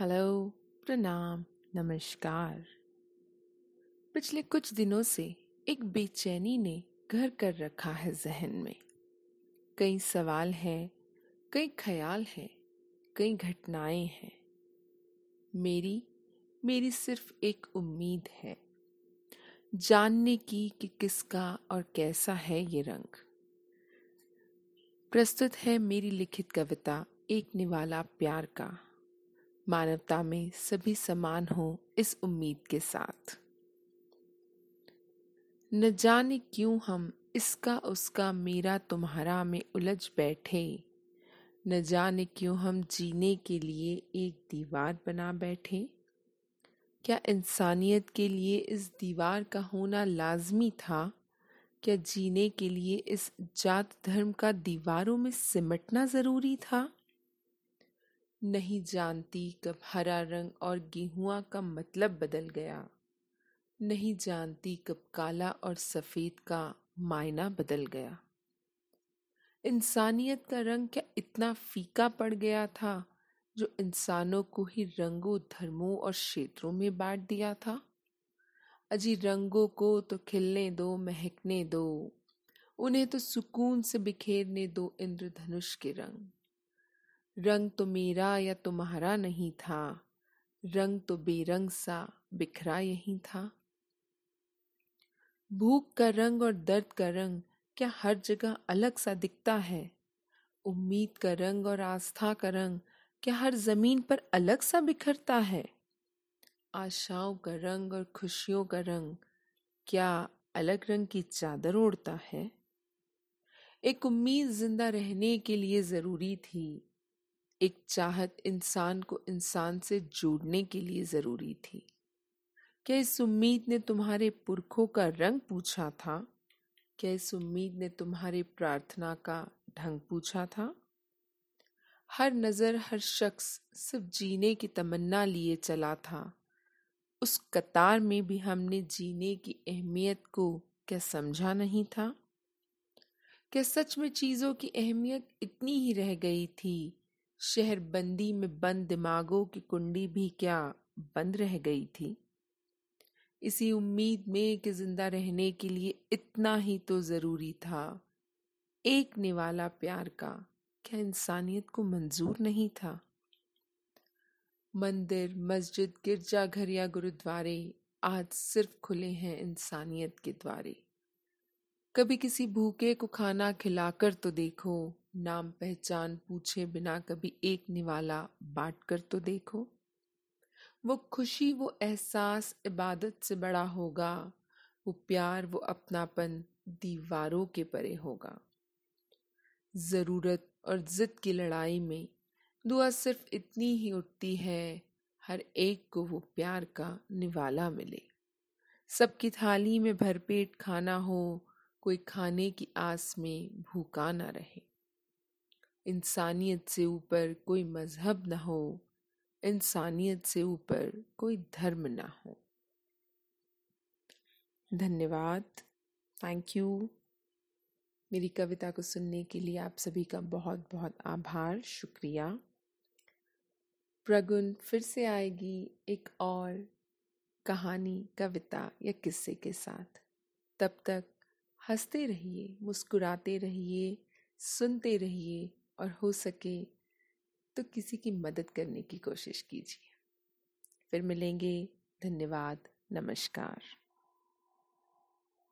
Hello, प्रणाम, नमस्कार। पिछले कुछ दिनों से एक बेचैनी ने घर कर रखा है जहन में। कई सवाल हैं, कई ख्याल हैं, कई घटनाएँ हैं। मेरी मेरी सिर्फ़ एक उम्मीद है। जानने की कि किसका और कैसा है ये रंग। प्रस्तुत है मेरी लिखित कविता, एक निवाला प्यार का। मानवता में सभी समान हो इस उम्मीद के साथ। न जाने क्यों हम इसका उसका मेरा तुम्हारा में उलझ बैठे। न जाने क्यों हम जीने के लिए एक दीवार बना बैठे। क्या इंसानियत के लिए इस दीवार का होना लाजमी था? क्या जीने के लिए इस जात धर्म का दीवारों में सिमटना ज़रूरी था? नहीं जानती कब हरा रंग और गेहुआ का मतलब बदल गया। नहीं जानती कब काला और सफ़ेद का मायना बदल गया। इंसानियत का रंग क्या इतना फीका पड़ गया था जो इंसानों को ही रंगों, धर्मों और क्षेत्रों में बांट दिया था? अजी रंगों को तो खिलने दो, महकने दो, उन्हें तो सुकून से बिखेरने दो इंद्रधनुष के रंग। रंग तो मेरा या तुम्हारा नहीं था, रंग तो बेरंग सा बिखरा यही था। भूख का रंग और दर्द का रंग क्या हर जगह अलग सा दिखता है? उम्मीद का रंग और आस्था का रंग क्या हर ज़मीन पर अलग सा बिखरता है? आशाओं का रंग और खुशियों का रंग क्या अलग रंग की चादर ओढ़ता है? एक उम्मीद ज़िंदा रहने के लिए ज़रूरी थी एक चाहत इंसान को इंसान से जोड़ने के लिए ज़रूरी थी। क्या इस उम्मीद ने तुम्हारे पुरखों का रंग पूछा था? क्या इस उम्मीद ने तुम्हारी प्रार्थना का ढंग पूछा था? हर नज़र हर शख्स सिर्फ़ जीने की तमन्ना लिए चला था। उस कतार में भी हमने जीने की अहमियत को क्या समझा नहीं था? क्या सच में चीज़ों की अहमियत इतनी ही रह गई थी शहर बंदी में बंद दिमागों की कुंडी भी क्या बंद रह गई थी? इसी उम्मीद में कि ज़िंदा रहने के लिए इतना ही तो ज़रूरी था। एक निवाला प्यार का क्या इंसानियत को मंजूर नहीं था? मंदिर, मस्जिद गिरजाघर या गुरुद्वारे आज सिर्फ़ खुले हैं इंसानियत के द्वारे। कभी किसी भूखे को खाना खिलाकर तो देखो नाम पहचान पूछे बिना कभी एक निवाला बांट कर तो देखो। वो खुशी, वो एहसास इबादत से बड़ा होगा, वो प्यार, वो अपनापन दीवारों के परे होगा। ज़रूरत और जिद की लड़ाई में दुआ सिर्फ़ इतनी ही उठती है, हर एक को वो प्यार का निवाला मिले। सबकी थाली में भरपेट खाना हो, कोई खाने की आस में भूखा ना रहे। इंसानियत से ऊपर कोई मज़हब ना हो, इंसानियत से ऊपर कोई धर्म ना हो। धन्यवाद। थैंक यू मेरी कविता को सुनने के लिए आप सभी का बहुत बहुत आभार, शुक्रिया। प्रगुन फिर से आएगी एक और कहानी, कविता या किस्से के साथ। तब तक हँसते रहिए, मुस्कुराते रहिए, सुनते रहिए। और हो सके तो किसी की मदद करने की कोशिश कीजिए। फिर मिलेंगे। धन्यवाद। नमस्कार।